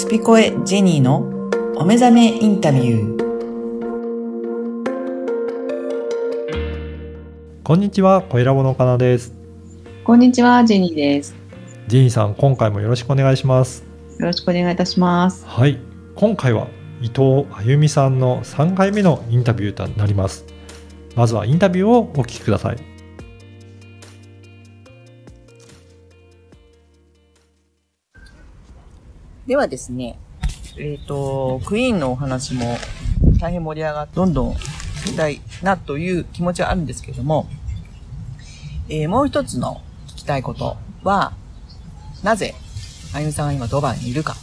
スピコエジェニーのお目覚めインタビュー。こんにちは、小ラボのかなです。こんにちは、ジェニーです。ジェニーさん、今回もよろしくお願いします。よろしくお願いいたします。はい、今回は伊藤あゆみさんの3回目のインタビューとなります。まずはインタビューをお聞きください。ではですね、えっ、と、クイーンのお話も大変盛り上がって、どんどん聞きたいなという気持ちはあるんですけれども、えーもう一つの聞きたいことは、なぜ、あゆみさんが今ドバイにいるか、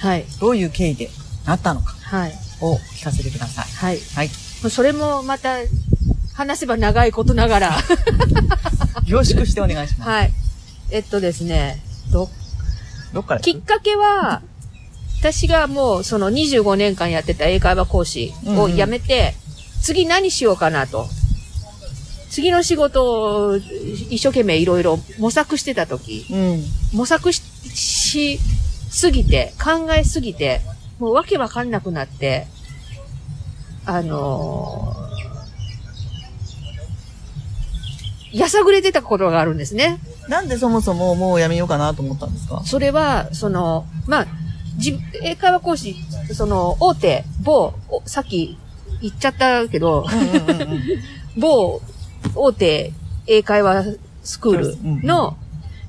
はい。どういう経緯でなったのかはい。を聞かせてください。はい。はい。それもまた、話せば長いことながら。凝縮してお願いします。はい。えっとですね、どどっからきっかけは、私がもうその25年間やってた英会話講師を辞めて、次何しようかなと。次の仕事を一生懸命いろいろ模索してた時、うん。模索ししすぎて、考えすぎて、もうわけわかんなくなって、あのーやさぐれてた頃があるんですね。なんでそもそももうやめようかなと思ったんですか？それは、その、まあ、じ英会話講師、その、大手、某、おさっき言っちゃったけど。某大手英会話スクールの、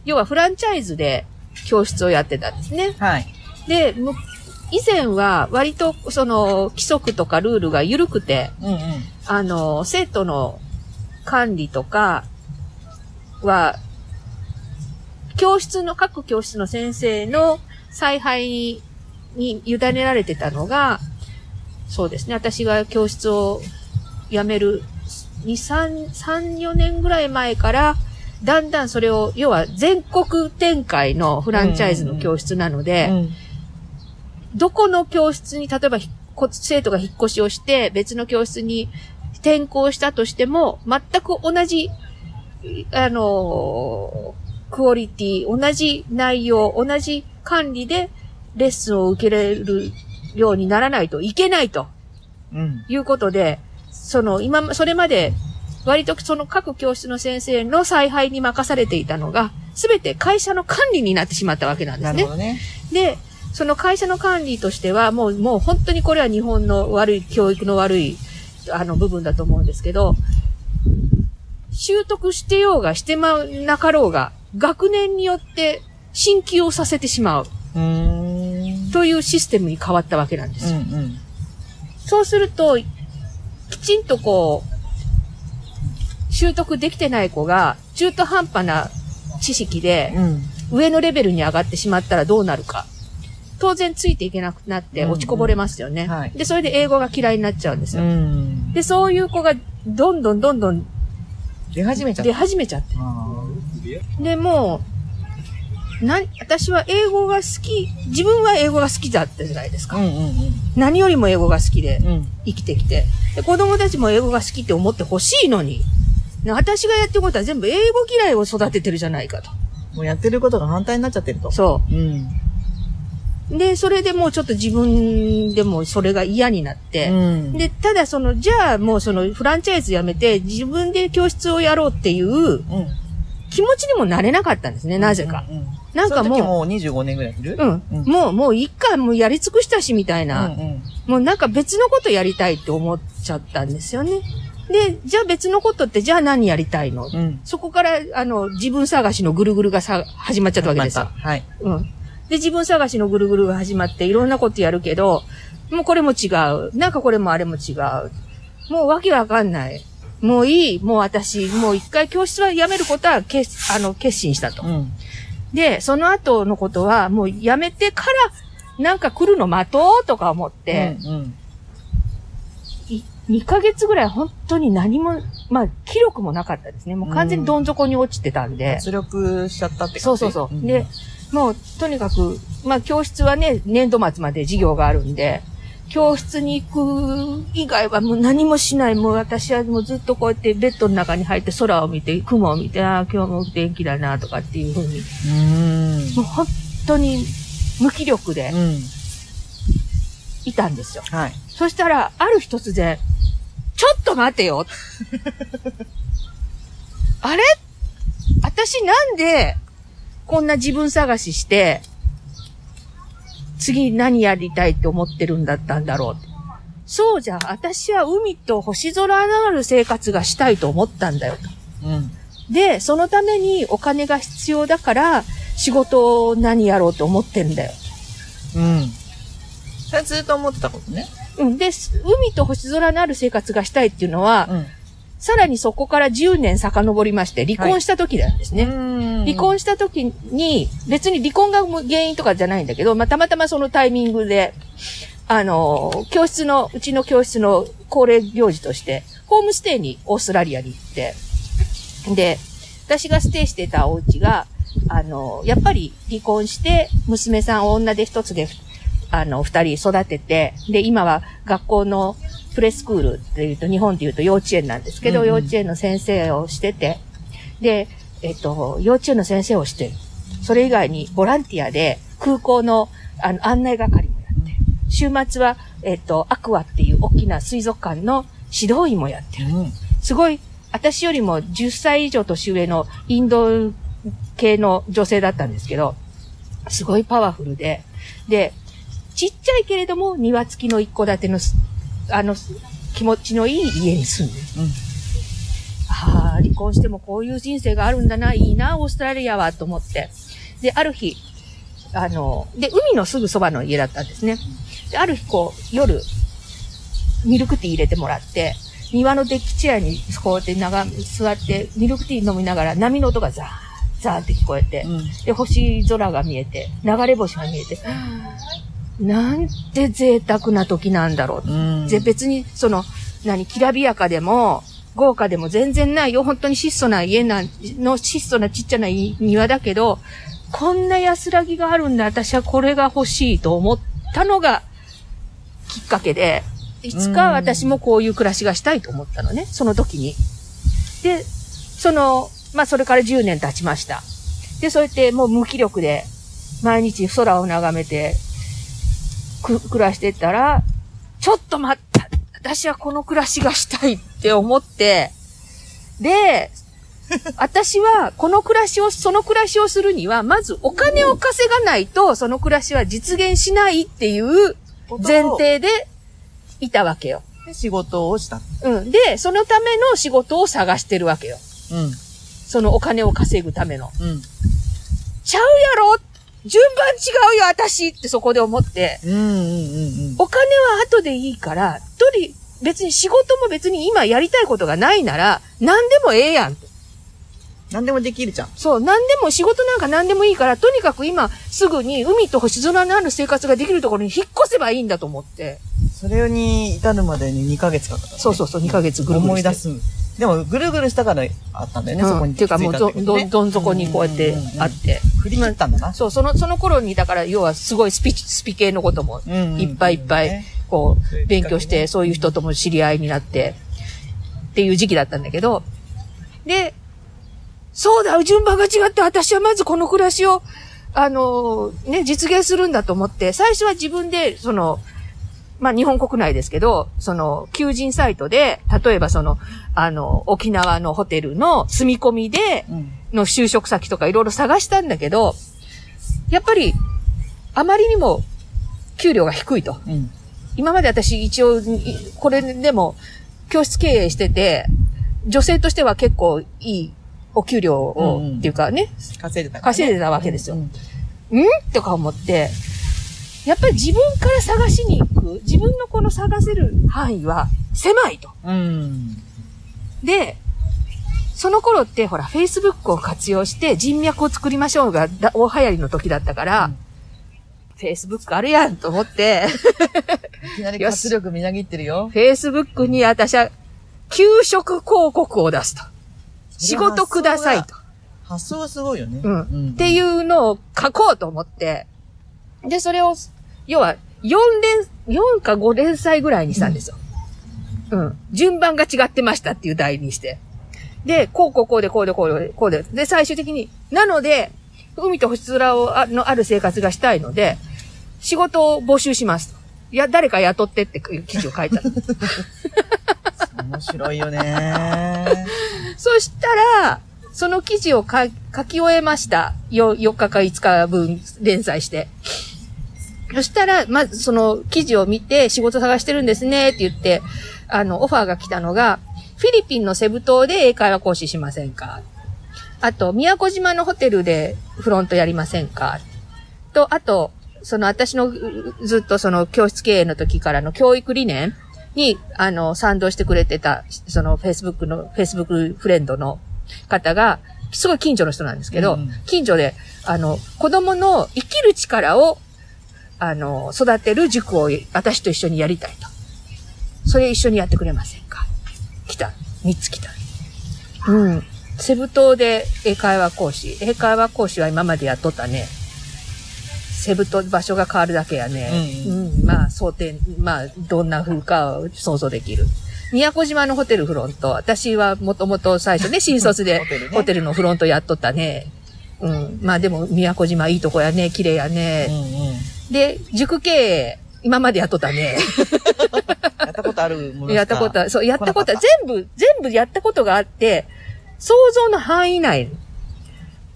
要はフランチャイズで教室をやってたんですね。はい。で、む以前は割とその規則とかルールが緩くて、うんうん。あの、生徒の管理とかは、教室の、各教室の先生の采配にに委ねられてたのが、そうですね、私が教室を辞める2、3、3、4年ぐらい前から、だんだんそれを、要は全国展開のフランチャイズの教室なので、うんどこの教室に、例えば生徒が引っ越しをして、別の教室に転校したとしても、全く同じ、あのークオリティ、同じ内容、同じ管理でレッスンを受けれるようにならないといけないとうん。いうことで、その、今ま、それまで、割とその各教室の先生の采配に任されていたのが、すべて会社の管理になってしまったわけなんですねなるほ。どね。で、その会社の管理としては、もう、もう本当にこれは日本の悪い、教育の悪い、あの、部分だと思うんですけど、習得してようがしてまなかろうが、学年によって進級をさせてしまう。というシステムに変わったわけなんですよ。うんうん。そうすると、きちんとこう、習得できてない子が中途半端な知識で、うん。上のレベルに上がってしまったらどうなるか。当然ついていけなくなって落ちこぼれますよね。うんうんはいで、それで英語が嫌いになっちゃうんですよ。ん。で、そういう子がどんどんどんどん出始めちゃった。出始めちゃって。あで、もう、な、私は英語が好き、自分は英語が好きだったじゃないですか。ーうんうん何よりも英語が好きでうん。うん。生きてきて。で、子供たちも英語が好きって思ってほしいのに、ね私がやってることは全部英語嫌いを育ててるじゃないかと。もうやってることが反対になっちゃってると。そう。うん。で、それでもうちょっと自分でもそれが嫌になって、うん。で、ただその、じゃあもうそのフランチャイズやめて自分で教室をやろうっていううん。気持ちにもなれなかったんですね、なぜか。うんうん。なんかもその時もう25年ぐらいいる？う、うん、うんもう、もう一回もうやり尽くしたしみたいな、うんうん。もうなんか別のことやりたいって思っちゃったんですよね。で、じゃあ別のことってじゃあ何やりたいの、うん。そこから、あの、自分探しのぐるぐるがさ、始まっちゃったわけですよ。はい。うん。で、自分探しのぐるぐるが始まって、いろんなことやるけど、もうこれも違う。なんかこれもあれも違う。もうわけわかんない。もういい。もう私、もう一回教室は辞めることは決、あの、決心したと。うん。で、その後のことは、もう辞めてから、なんか来るの待とうとか思って、うんうん。い2ヶ月ぐらい本当に何も、まあ、記録もなかったですね。もう完全にどん底に落ちてたんで。圧力しちゃったって感じそうそうそう。んで、もう、とにかく、まあ、教室はね、年度末まで授業があるんで、教室に行く以外はもう何もしない。もう私はもうずっとこうやってベッドの中に入って空を見て、雲を見て、ああ、今日も天気だなとかっていうふうに。もう本当に無気力でうん。いたんですよ。はい。そしたら、ある日突然、ちょっと待てよ。あれ？私なんで、こんな自分探しして、次何やりたいって思ってるんだったんだろう。そうじゃ、私は海と星空のある生活がしたいと思ったんだよと。うん。で、そのためにお金が必要だから、仕事を何やろうと思ってんだよ。うん。それずっと思ってたことね。うん。で、海と星空のある生活がしたいっていうのは、うん。さらにそこから10年遡りまして、離婚した時なんですね。ね離婚した時に、別に離婚が原因とかじゃないんだけど、まあ、たまたまそのタイミングで、あの、教室の、うちの教室の恒例行事として、ホームステイにオーストラリアに行って、で、私がステイしてたお家が、あの、やっぱり離婚して、娘さん女で一つで、あの、二人育てて、で、今は学校のプレスクールっていうと、日本で言うと幼稚園なんですけど、うんうん幼稚園の先生をしてて、で、えっと、幼稚園の先生をしてる。それ以外にボランティアで空港のあの案内係もやってる。週末は、えっと、アクアっていう大きな水族館の指導員もやってる。うん。すごい、私よりも10歳以上年上のインド系の女性だったんですけど、すごいパワフルで、で、ちっちゃいけれども庭付きの一戸建てのす、あの、気持ちのいい家に住んでる。うん。ああ、離婚してもこういう人生があるんだな、いいな、オーストラリアは、と思って。で、ある日、あの、で、海のすぐそばの家だったんですね。で、ある日、こう、夜、ミルクティー入れてもらって、庭のデッキチェアにこうやって長座って、ミルクティー飲みながら波の音がザー、ザーって聞こえて、うん。で、星空が見えて、流れ星が見えて、なんて贅沢な時なんだろううん。ぜ別に、その、何、きらびやかでも、豪華でも全然ないよ。本当に質素な家なん、の質素なちっちゃない庭だけど、こんな安らぎがあるんだ。私はこれが欲しいと思ったのが、きっかけで、いつか私もこういう暮らしがしたいと思ったのね。その時に。で、その、まあ、それから10年経ちました。で、そうやってもう無気力で、毎日空を眺めて、く、暮らしてたら、ちょっと待った。私はこの暮らしがしたいって思って、で、私はこの暮らしを、その暮らしをするには、まずお金を稼がないと、その暮らしは実現しないっていう前提でいたわけよ。で仕事をした。うん。で、そのための仕事を探してるわけよ。うん。そのお金を稼ぐための。うん。ちゃうやろ順番違うよ、私ってそこで思って。うんうんうんうん。お金は後でいいから、とり、別に仕事も別に今やりたいことがないなら、何でもええやんと。何でもできるじゃん。そう、何でも仕事なんか何でもいいから、とにかく今すぐに海と星空のある生活ができるところに引っ越せばいいんだと思って。それに至るまでに2ヶ月かかった、ね。そうそうそう、2ヶ月ぐるぐる思い出す。でも、ぐるぐるしたからあったんだよね、うん。そこに。っていうかもうど、ど、どん底にこうやってあって。振り切ったんだな。そう、その、その頃に、だから、要はすごいスピ、スピ系のことも、いっぱいいっぱいね、こう、勉強して、そういう人とも知り合いになって、っていう時期だったんだけど、で、そうだ、順番が違って、私はまずこの暮らしを、あの、ね、実現するんだと思って、最初は自分で、その、まあ、日本国内ですけど、その、求人サイトで、例えばその、あの、沖縄のホテルの住み込みで、うん。の就職先とかいろいろ探したんだけど、やっぱり、あまりにも給料が低いと。うん。今まで私一応、いこれでも教室経営してて、女性としては結構いいお給料を、うんうんっていうかね、稼いでたね稼いでたわけですよ。うんん？とか思って、やっぱり自分から探しに行く、自分のこの探せる範囲は狭いと。うん。で、その頃ってほら、Facebook を活用して人脈を作りましょうがだ大流行りの時だったから、うん Facebook あるやんと思って、いきなり活力みなぎってるよ。Facebook に私は、給食広告を出すと。仕事くださいと。発想がすごいよね。うん。っていうのを書こうと思って、で、それを、要は、4連、4か5連載ぐらいにしたんですよ。うん。順番が違ってましたっていう題にして。で、こうこうこうでこうでこうでこうで。で、最終的に、なので、海と星空をあのある生活がしたいので、仕事を募集しますと。いや、誰か雇ってって記事を書いたの。面白いよね。そしたら、その記事を書書き終えました。よ4日か5日分連載して。そしたら、まずその記事を見て仕事探してるんですねって言って、あの、オファーが来たのが、フィリピンのセブ島で英会話講師しませんか？あと、宮古島のホテルでフロントやりませんか？と、あと、その私のうずっとその教室経営の時からの教育理念に、あの、賛同してくれてた、その Facebook の、Facebook フレンドの方が、すごい近所の人なんですけど、うんうん。近所で、あの、子供の生きる力を、あの、育てる塾を私と一緒にやりたいと。それ一緒にやってくれませんか？来た。三つ来た。うん。セブ島で英会話講師。英会話講師は今までやっとったね。セブ島場所が変わるだけやね。ううん。まあ、想定、まあ、どんな風かを想像できる。宮古島のホテルフロント。私はもともと最初ね、新卒でホテルのフロントやっとったね。うん。まあでも、宮古島いいとこやね。綺麗やうんね。うん。で、塾経営、今までやっとったね。やったことあるものやったことは、そう、やったことは、来全部、全部やったことがあって、想像の範囲内。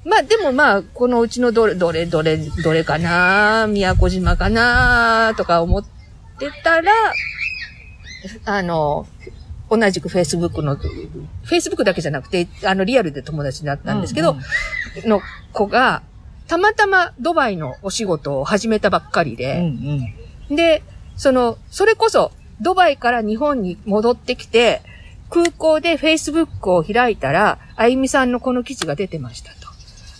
まあ、でもまあ、このうちのどれ、どれ、どれ、どれかな宮古島かなとか思ってたら、あの、同じく Facebook の、Facebook だけじゃなくて、あの、リアルで友達になったんですけど、うん。の子が、たまたまドバイのお仕事を始めたばっかりで、うんうん。で、その、それこそ、ドバイから日本に戻ってきて、空港で Facebook を開いたら、あゆみさんのこの記事が出てましたと。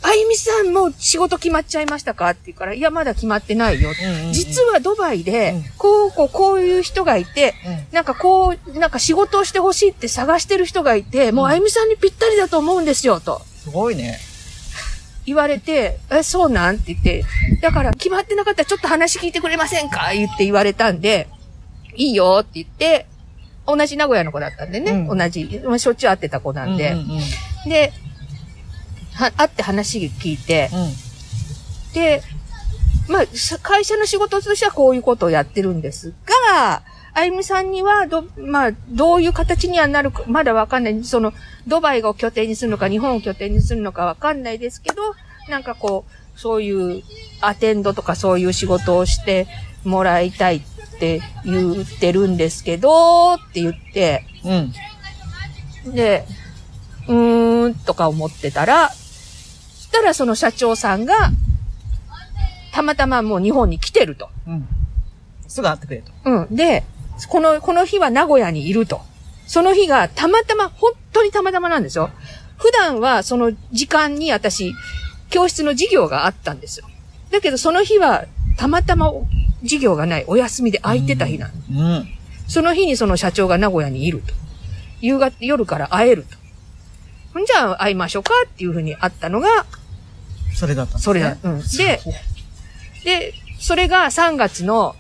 あゆみさんもう仕事決まっちゃいましたかって言うから、いや、まだ決まってないよ。うんうん実はドバイでうん、こう、こう、こういう人がいて、うんなんかこう、なんか仕事をしてほしいって探してる人がいて、もううんあゆみさんにぴったりだと思うんですよ、と。すごいね。言われて、え、そうなん？って言って、だから決まってなかったらちょっと話聞いてくれませんか？言って言われたんで、いいよって言って、同じ名古屋の子だったんでね、うん。同じ、まあしょっちゅう会ってた子なんで、うんうんうん。で、は、会って話聞いて、うん。で、まあ、さ会社の仕事としてはこういうことをやってるんですが、あゆみさんには、ど、まあ、どういう形にはなるか、まだわかんない。その、ドバイを拠点にするのか、日本を拠点にするのかわかんないですけど、なんかこう、そういうアテンドとかそういう仕事をしてもらいたいって言ってるんですけど、って言って、うん。で、うーん、とか思ってたら、そしたらその社長さんが、たまたまもう日本に来てると。うん。すぐ会ってくれと。うん。で、この、この日は名古屋にいると。その日がたまたま、本当にたまたまなんですよ。普段はその時間に私、教室の授業があったんですよ。だけどその日はたまたま授業がない、お休みで空いてた日なんうん。その日にその社長が名古屋にいると。夕方、夜から会えると。ほんじゃあ会いましょうかっていうふうに会ったのが、それだったんですねそれだ。うん。で、で、それが3月の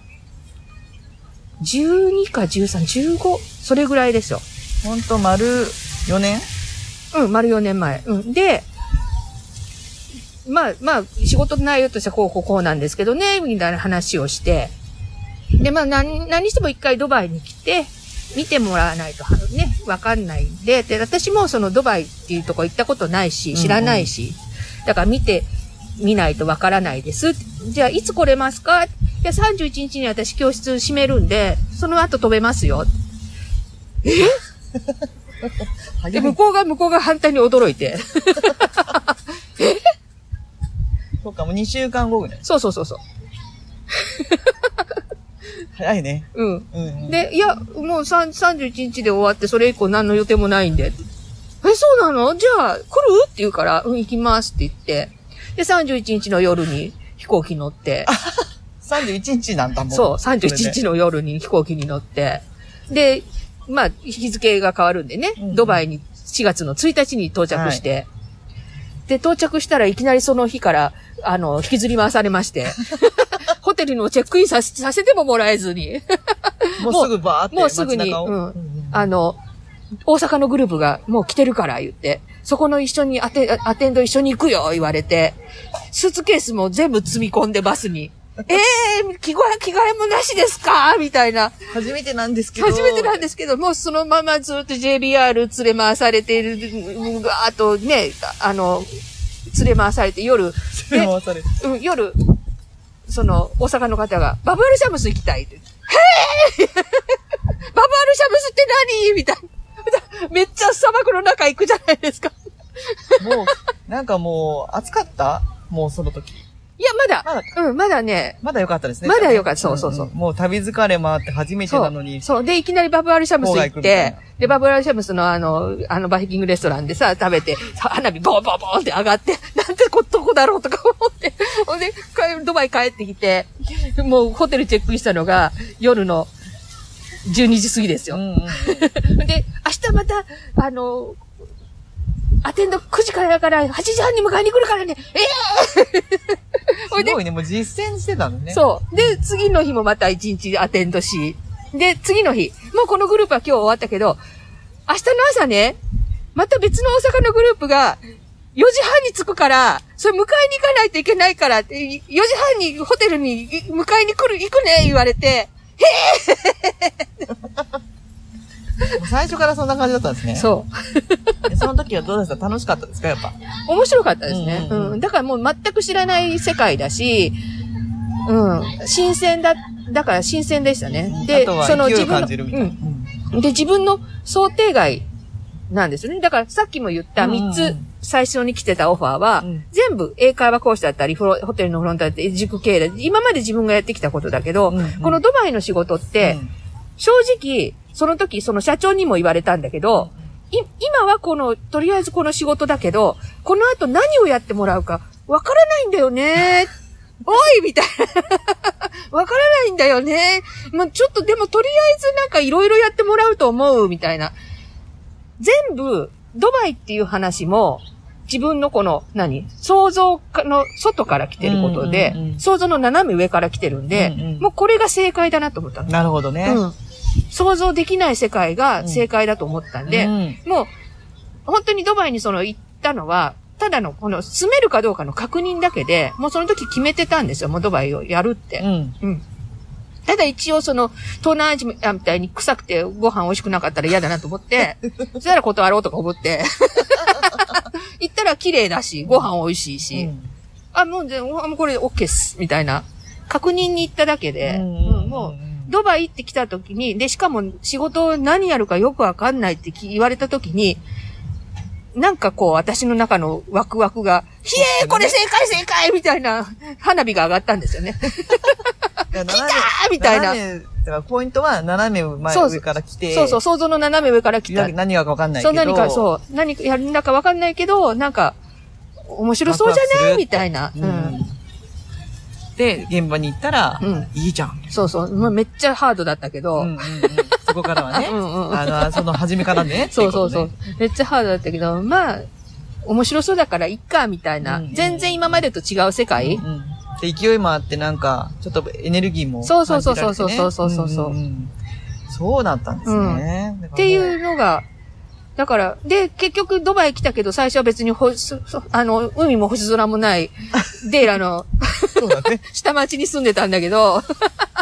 12か13、15、それぐらいですよ。ほんと丸4年？うん、丸4年前。うん。で、まあ、まあ、仕事の内容としてはこう、こう、こうなんですけどね、みたいな話をして、で、まあ、何、何しても一回ドバイに来て、見てもらわないとね、わかんないんで、で、私もそのドバイっていうとこ行ったことないし、知らないし、だから見て、見ないとわからないです。じゃあ、いつ来れますか？いや、31日に私教室閉めるんで、その後飛べますよ。で、向こうが、向こうが反対に驚いて。そうか、もう2週間後ぐらい。そうそうそうそう。早いね。うん。うん、うん。で、いや、もう3 31日で終わって、それ以降何の予定もないんで。え、そうなの？じゃあ、来る？って言うから、うん、行きますって言って。で、31日の夜に飛行機乗って、31日なんだもん。そう、31それで日の夜に飛行機に乗って、で、まあ、日付が変わるんでね、うんドバイに4月の1日に到着して、で、到着したらいきなりその日から、あの、引きずり回されまして、ホテルのチェックインさせさせてももらえずに、もうすぐバーってもうすぐにうん。あの、大阪のグループがもう来てるから言って、そこの一緒にアテアテンド一緒に行くよ言われて、スーツケースも全部積み込んでバスに。ええー、着替え、着替えもなしですか？みたいな。初めてなんですけど。初めてなんですけど、もうそのままずっと JBR 連れ回されている、あとね、あの、連れ回されて夜、連れ回されて。うん、夜、その、大阪の方が、バブルシャムス行きたいって。へえ バブルシャムスって何？みたいな。めっちゃ砂漠の中行くじゃないですか。もう、なんかもう、暑かった？もうその時。いや、まだ、まだうん、まだね、まだ良かったですね。まだ良かったそうそうそうんもう旅疲れもあって初めてなのに。そう。で、いきなりバブアルシャムス行っ郊外行くみたいてな、で、バブアルシャムスのあの、あのバイキングレストランでさ、食べて、花火ボンボンボンって上がって、なんてことこだろうとか思って、ほんで、帰ドバイ帰ってきて、もうホテルチェックインしたのが夜の12時過ぎですよ。うんうん。で、明日また、あの、アテンド9時からだから、8時半に迎えに来るからね、ええ。ほいで。すごいね、もう実践してたのね。そう。で、次の日もまた1日アテンドし、で、次の日、もうこのグループは今日終わったけど、明日の朝ね、また別の大阪のグループが、4時半に着くから、それ迎えに行かないといけないからって、4時半にホテルに迎えに来る、行くね、言われて、もう最初からそんな感じだったんですね。そう。でその時はどうでした？楽しかったですか？やっぱ。面白かったですね。うんうんうんうん。だからもう全く知らない世界だし、うん。新鮮だ、だから新鮮でしたね。であと、はその自分の。うん。で、自分の想定外なんですよね。だからさっきも言った3つうんうんうん最初に来てたオファーは、うん全部英会話講師だったり、ホテルのフロントだったり、塾経営だったり、今まで自分がやってきたことだけど、うんうんこのドバイの仕事って、うん正直、その時、その社長にも言われたんだけど、い今はこの、とりあえずこの仕事だけど、この後何をやってもらうか、わからないんだよね。おいみたいな。わからないんだよね。まあ、ちょっとでもとりあえずなんかいろいろやってもらうと思う、みたいな。全部、ドバイっていう話も、自分のこの、何？想像の外から来てることで、うんうんうん想像の斜め上から来てるんで、うんうんもうこれが正解だなと思ったの。なるほどね。うん。想像できない世界が正解だと思ったんで、うんもう、本当にドバイにその行ったのは、ただのこの住めるかどうかの確認だけで、もうその時決めてたんですよ、もうドバイをやるって。うん。うん。ただ一応その、東南アジアみたいに臭くてご飯美味しくなかったら嫌だなと思って、そしたら断ろうとか思って、行ったら綺麗だし、ご飯美味しいし、うんあ、もうで、もうこれ OK っす、みたいな。確認に行っただけで、うんうんもう、ドバイって来た時に、で、しかも仕事何やるかよくわかんないってき言われた時に、なんかこう、私の中のワクワクが、ひえーこれ正解正解みたいな花火が上がったんですよね。来たーみたいな。だからポイントは斜め前上から来て。そうそう、想像の斜め上から来た。何何がかわかんないけど。そう、何か、そう、何かやるんだかわかんないけど、なんか、面白そうじゃない？みたいな。ううん現場に行ったら、うんいいじゃん。そうそう。まあ、めっちゃハードだったけど、うんうんうんそこからはね。うんうんあの、その初めからね。そうそうそうこ。めっちゃハードだったけど、まあ、面白そうだからいっか、みたいな。うんうん全然今までと違う世界、とね。うんで、勢いもあって、なんか、ちょっとエネルギーもそうそうそう。そうそうそうそうそうんんんそうだったんですね。だからもっていうのが、だから、で、結局ドバイ来たけど、最初は別にほ、そそあの、海も星空もない、デーラのそうだね。下町に住んでたんだけど、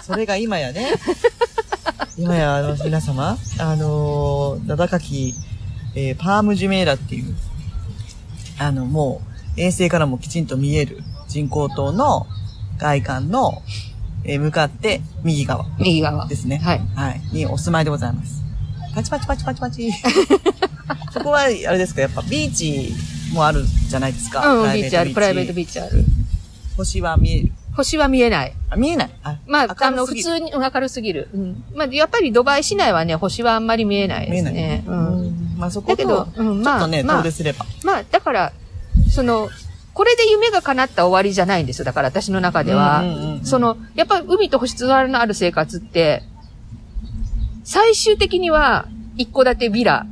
それが今やね、今や、あの、皆様、あのー、名高き、えーパームジュメーラっていう、あの、もう、衛星からもきちんと見える人工島の外観の、えー向かって右側右側で。すね。はい。はい。にお住まいでございます。パチパチパチパチパチ。そこは、あれですか、やっぱビーチもあるじゃないですか。うん、ビーチある、プライベートビーチある。星は見える。星は見えない。あ、見えない？あ、まあ、あの、普通に明るすぎる。うん。まあ、やっぱりドバイ市内はね、星はあんまり見えない見えない。ですね。う。うんん。まあそこだけどと、うん、まあ、ちょっとね、まあ遠出、すれば。まあ、だから、その、これで夢が叶った終わりじゃないんですよ。だから私の中では。その、やっぱ海と星空のある生活って、最終的には一戸建てビラ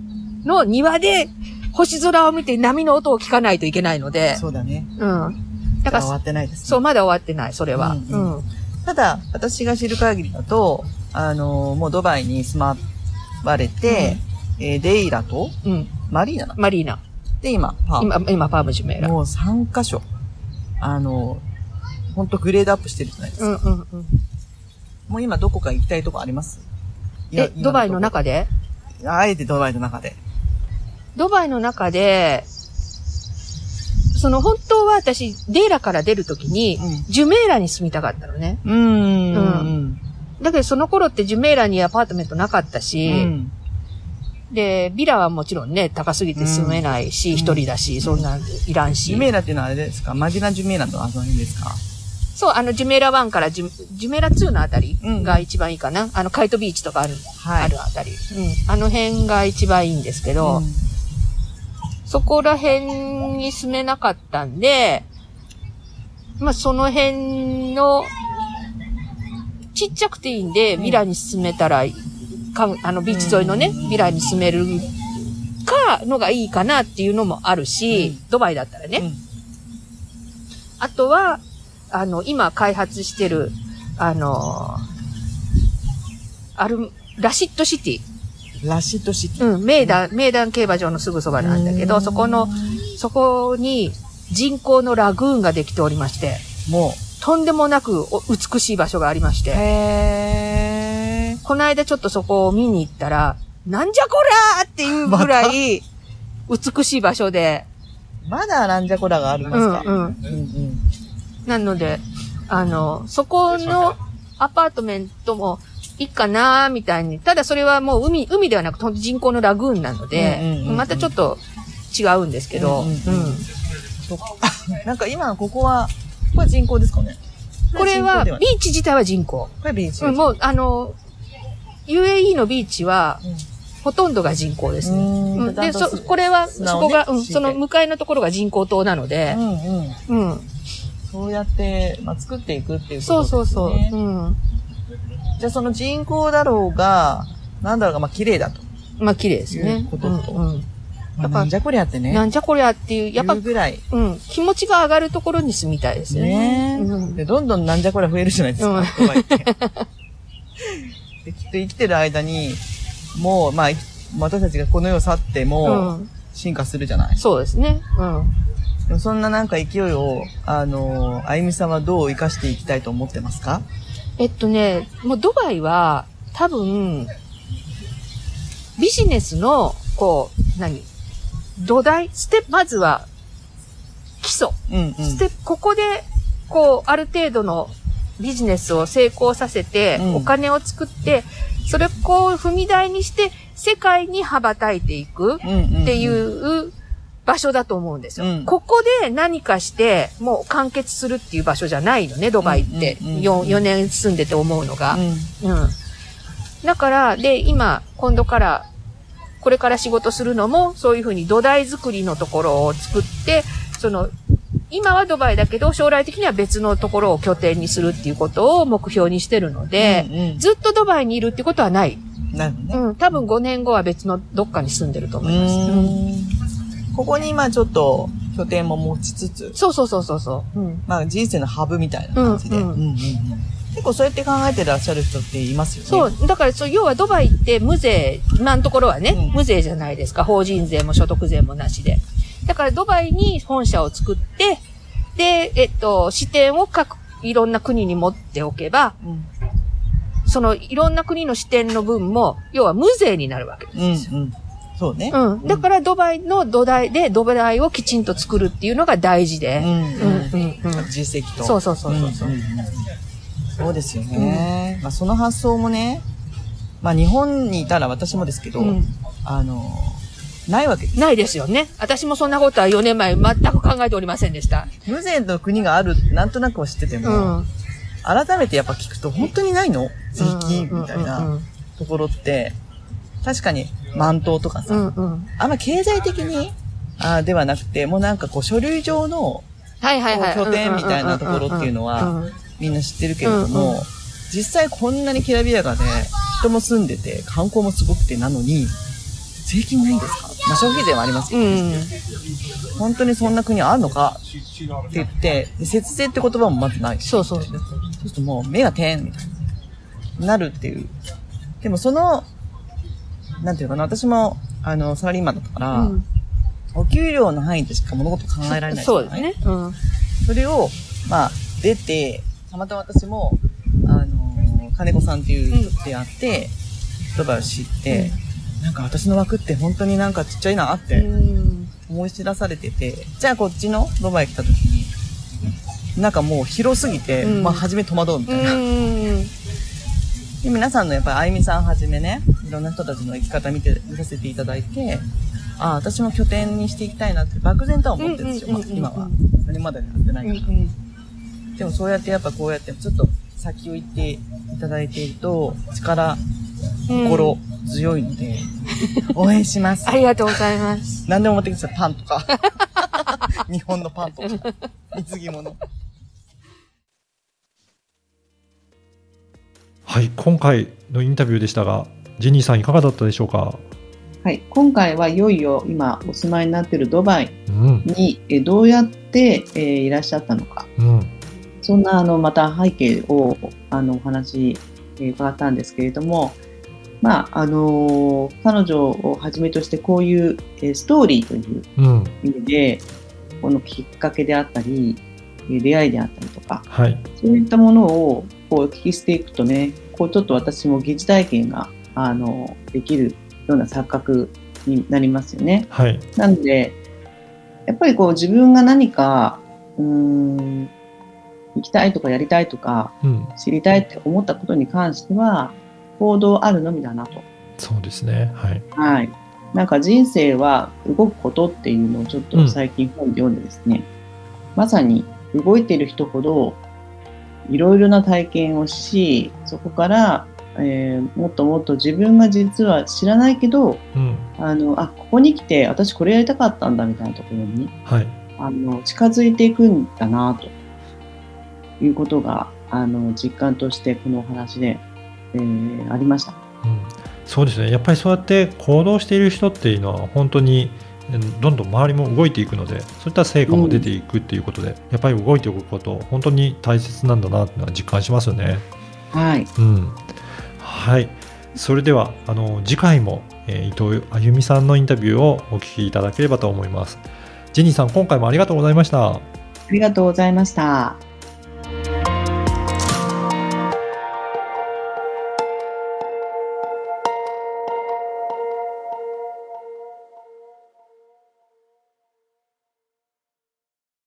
の庭で星空を見て波の音を聞かないといけないので、そうだね。うん。だから終わってないです、ね。そう、まだ終わってない、それは。ううんん。うただ、私が知る限りだと、あの、もうドバイに住まわれて、えーデイラとうん。マリーナな。マリーナ。で、今、パーム。今、今、パームジュメーラ。もう3カ所。あの、ほんとグレードアップしてるじゃないですか。うんうんうん。もう今どこか行きたいとこあります？え、ドバイの中で？であえてドバイの中で。ドバイの中で、その本当は私、デーラから出るときに、うんジュメーラに住みたかったのね。うーん。うんだけどその頃ってジュメーラにアパートメントなかったうし、ん。で、ビラはもちろんね、高すぎて住めないし、一、人だし、そんなんいらんし。ジュメーラっていうのはあれですか？マディナ・ジュメーラのあの辺ですか？そう、あの、ジュメーラ1からジュジュメーラ2のあたりうんが一番いいかな。あの、カイトビーチとかある、はいあるあたり。うん。あの辺が一番いいんですけど、うんそこら辺に住めなかったんで、まあ、その辺の、ちっちゃくていいんで、ビラに住めたら、かんあの、ビーチ沿いのね、ビラに住めるか、のがいいかなっていうのもあるし、うんドバイだったらね。あとは、あの、今開発してる、あの、アル、ラシッドシティ。うんラシッドシティ。うん、メイダン、メイダン競馬場のすぐそばなんだけど、うんそこの、そこに人工のラグーンができておりまして、もとんでもなくお美しい場所がありましう。て、へこの間ちょっとそこを見に行ったら、なんじゃこらーっていうぐらい美しい場所で、ー。まだなんじゃこらがありますか？うんうんうんうん。なので、あの、そこのアパートメントもいいかなーみたいに、ただそれはもう海、海ではなくて人工のラグーンなので、うんうんうんうんまたちょっと違うんですけど、うん。なんか今ここは、これ人工ですかね？これは、ビーチ自体は人工。これビーチ。うん、もう、あの、UAE のビーチは、ほとんどが人工ですね。うんうんで、そ、これは、そこが、うん、その向かいのところが人工島なのでう、んうん。うん。そうやって、まあ、作っていくっていうこそうとですね。そうそう。うん。じゃあその人工だろうが、なんだろうが、まあ、綺麗だと。まあ、綺麗ですねいう。こととうんうんまあ、やっぱなんじゃこりゃってね。なんじゃこりゃっていう、やっぱいう、ぐらい。うん、気持ちが上がるところに住みたいですよね。ねうんで、どんどんなんじゃこりゃ増えるじゃないですか。うんドバイってできっと生きてる間に、もう、まあ、い私たちがこの世を去ってうも、ん。進化するじゃない。そうですね。うん。そんななんか勢いを、あの、あゆみさんはどう生かしていきたいと思ってますか？えっとね、もうドバイは、多分、ビジネスの、こう、何？土台、ステップ、まずは、基礎。うんうん。ステップ、ここで、こう、ある程度のビジネスを成功させて、うん。お金を作って、それをこう踏み台にして、世界に羽ばたいていくっうんうんうん。ていう場所だと思うんですよ。うんここで何かして、もう完結するっていう場所じゃないのね、ドバイって。うんうんうん 4, 4年住んでて思うのが。うんうん。だから、で、今、今度から、これから仕事するのも、そういうふうに土台作りのところを作って、その、今はドバイだけど、将来的には別のところを拠点にするっていうことを目標にしてるので、うんうんずっとドバイにいるってことはない。なるね。うん、多分5年後は別のどっかに住んでると思います。うんここに今ちょっと拠点も持ちつつ、そうそうそうそうそう。うん。まあ人生のハブみたいな感じで。うんうんうんうんうん結構そうやって考えてらっしゃる人っていますよね。そう、だからそう、要はドバイって無税、今のところはね、うん無税じゃないですか。法人税も所得税もなしで。だからドバイに本社を作って、で、えっと、支店を各、いろんな国に持っておけば、うん。そのいろんな国の支店の分も、要は無税になるわけですよ。うんうん。そうね。うん。だからドバイの土台で、ドバイをきちんと作るっていうのが大事で。うんうん、うん、うん。実績と。そうそうそうそうそうですよね。まあその発想もね、まあ日本にいたら私もですけど、うんあの、ないわけです。ないですよね。私もそんなことは4年前全く考えておりませんでした。無税の国があるってなんとなくは知っててうも、ん。改めてやっぱ聞くと本当にないの？税金みたいなんところって、確かに満島とかさ、うんうん。あんま経済的にあではなくて、もうなんかこう書類上のはいはいはい。拠点みたいなところっていうのはんんんみんな知ってるけれども、うんう実際こんなにきらびやかで人も住んでて観光もすごくてなのに、税金ないんですか？まあ消費税はありますけど、うん。本当にそんな国あるのか？って言って、で節税って言葉もまずないし。そうそうそう。そうするともう目が点みたいな。なるっていう。でもその、なんていうかな、私も、あの、サラリーマンだったから、うんお給料の範囲でしか物事考えられないじゃない？そうですね。うん。それを、まあ、出て、たまたま私も、あの、金子さんっていう人であって、ドバイを知って、なんか私の枠って本当になんかちっちゃいなっうてん。思い知らされてて、じゃあこっちのドバイ来た時に、なんかもう広すぎて、うんまあ初め戸惑うみうたいな。ん。で皆さんのやっぱりあゆみさんはじめね、いろんな人たちの生き方見て、見させていただいて、ああ、私も拠点にしていきたいなって漠然とは思ってるんですよ、まあ今は。何まだやってないから。でもそうやってやっぱこうやってちょっと先を行っていただいていると、力、心強いので、応援しますあ。りがとうございます。何でも持ってきてください、パンとか。日本のパンとか。水着物。はい、今回のインタビューでしたが、ジェニーさんいかがだったでしょうか？はい。今回はいよいよ今お住まいになっているドバイうん、にえどうやって、えーいらっしゃったのか。うん、そんなあのまた背景をあのお話、えー伺ったんですけれども、まああのー彼女をはじめとしてこういう、えーストーリーといううん、意味でこのきっかけであったりえー出会いであったりとかはい、そういったものをこうお聞きしていくとねこうちょっと私も疑似体験があのできるような錯覚になりますよね。はい、なので、やっぱりこう自分が何か、うーん、行きたいとかやりたいとかうん、知りたいって思ったことに関しては、行動あるのみだなと。そうですね、はい、はい。なんか人生は動くことっていうのをちょっと最近本で読んでですね、まさに動いている人ほどいろいろな体験をし、そこから、えーもっともっと自分が実は知らないけど、うん、あの、あ、ここに来て私これやりたかったんだみたいなところにはい、あの近づいていくんだなということがあの実感としてこのお話で、えーありました。うん、そうですね、やっぱりそうやって行動している人っていうのは、本当にうんどんどん周りも動いていくので、そういった成果も出ていくっていうことで、やっぱり動いておくこと、本当に大切なんだなっていうのは実感しますよね。はい、うん、はい。それではあの次回も、えー伊藤あゆみさんのインタビューをお聞きいただければと思います。ジェニーさん、今回もありがとうございました。ありがとうございました。